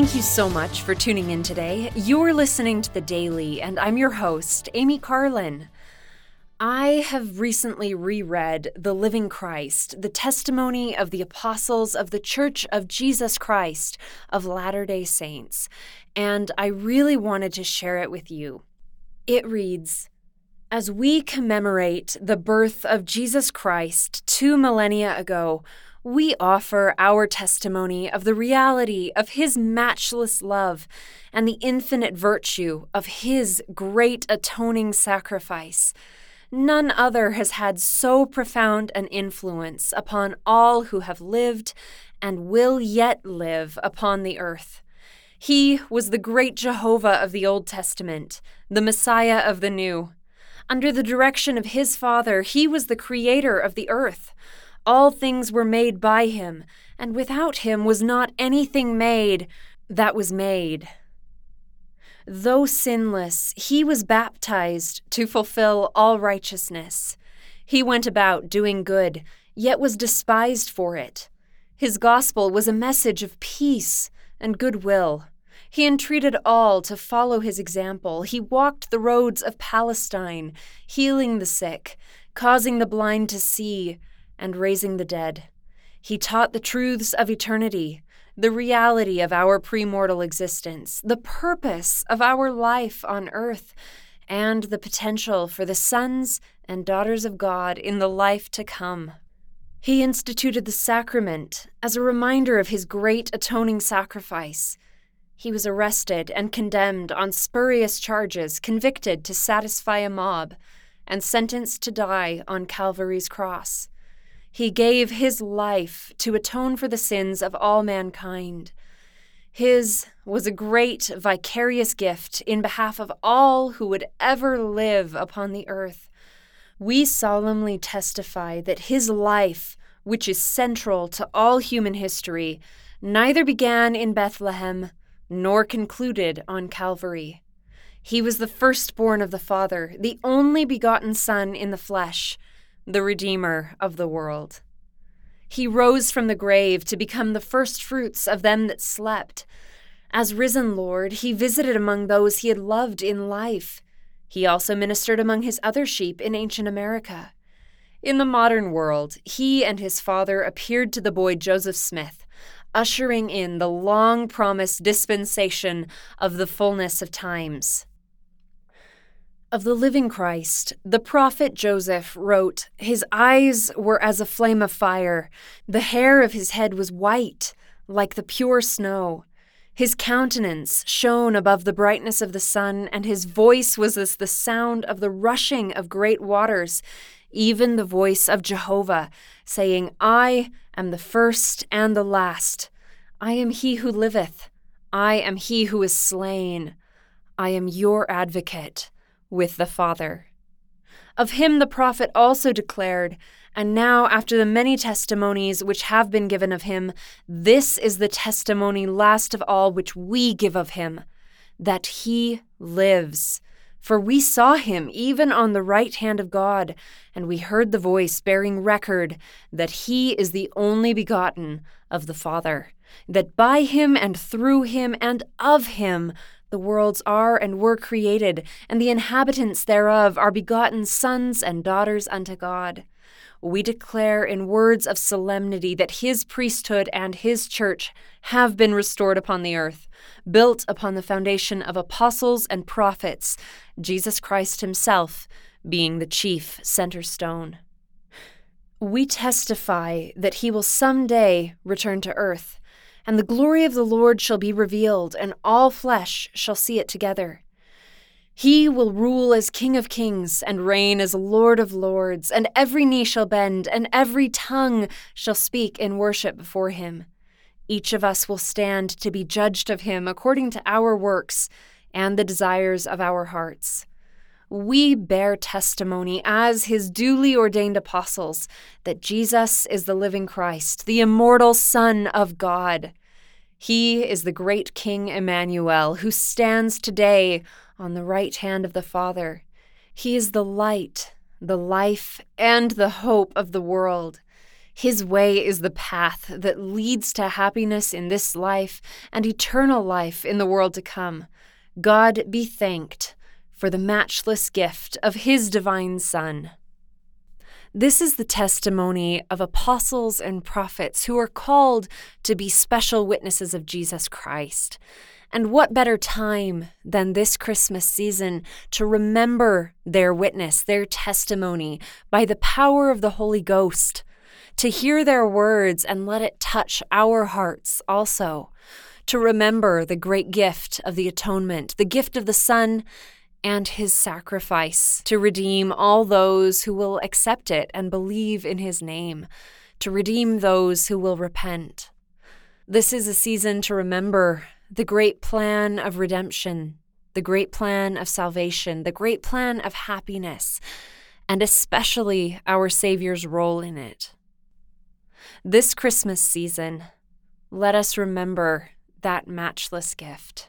Thank you so much for tuning in today. You're listening to The Daily, and I'm your host, Amy Carlin. I have recently reread The Living Christ, the testimony of the apostles of the Church of Jesus Christ of Latter day Saints, and I really wanted to share it with you. It reads As we commemorate the birth of Jesus Christ two millennia ago, we offer our testimony of the reality of His matchless love and the infinite virtue of His great atoning sacrifice. None other has had so profound an influence upon all who have lived and will yet live upon the earth. He was the great Jehovah of the Old Testament, the Messiah of the New. Under the direction of his Father, he was the creator of the earth. All things were made by him, and without him was not anything made that was made. Though sinless, he was baptized to fulfill all righteousness. He went about doing good, yet was despised for it. His gospel was a message of peace and goodwill. He entreated all to follow his example. He walked the roads of Palestine, healing the sick, causing the blind to see, and raising the dead. He taught the truths of eternity, the reality of our premortal existence, the purpose of our life on earth, and the potential for the sons and daughters of God in the life to come. He instituted the sacrament as a reminder of his great atoning sacrifice. He was arrested and condemned on spurious charges, convicted to satisfy a mob, and sentenced to die on Calvary's cross. He gave his life to atone for the sins of all mankind. His was a great vicarious gift in behalf of all who would ever live upon the earth. We solemnly testify that his life, which is central to all human history, neither began in Bethlehem nor concluded on Calvary. He was the firstborn of the Father, the only begotten Son in the flesh the Redeemer of the world. He rose from the grave to become the firstfruits of them that slept. As risen Lord, he visited among those he had loved in life. He also ministered among his other sheep in ancient America. In the modern world, he and his father appeared to the boy Joseph Smith, ushering in the long promised dispensation of the fullness of times. Of the living Christ, the prophet Joseph wrote, His eyes were as a flame of fire, the hair of his head was white, like the pure snow. His countenance shone above the brightness of the sun, and his voice was as the sound of the rushing of great waters, even the voice of Jehovah, saying, I am the first and the last. I am he who liveth. I am he who is slain. I am your advocate with the Father. Of him the prophet also declared, And now, after the many testimonies which have been given of him, this is the testimony last of all which we give of him, that he lives. For we saw him even on the right hand of God, and we heard the voice bearing record that he is the only begotten of the Father, that by him and through him and of him the worlds are and were created, and the inhabitants thereof are begotten sons and daughters unto God. We declare in words of solemnity that his priesthood and his church have been restored upon the earth, built upon the foundation of apostles and prophets, Jesus Christ himself being the chief center stone. We testify that he will some day return to earth and the glory of the Lord shall be revealed, and all flesh shall see it together. He will rule as King of kings and reign as Lord of lords, and every knee shall bend, and every tongue shall speak in worship before him. Each of us will stand to be judged of him according to our works and the desires of our hearts. We bear testimony as his duly ordained apostles that Jesus is the living Christ, the immortal Son of God. He is the great King Immanuel who stands today on the right hand of the Father. He is the light, the life, and the hope of the world. His way is the path that leads to happiness in this life and eternal life in the world to come. God be thanked for the matchless gift of His divine Son. This is the testimony of apostles and prophets who are called to be special witnesses of Jesus Christ. And what better time than this Christmas season to remember their witness, their testimony by the power of the Holy Ghost? to hear their words and let it touch our hearts also, to remember the great gift of the atonement, the gift of the Son and his sacrifice to redeem all those who will accept it and believe in his name, to redeem those who will repent. This is a season to remember the great plan of redemption, the great plan of salvation, the great plan of happiness, and especially our Savior's role in it. This Christmas season, let us remember that matchless gift.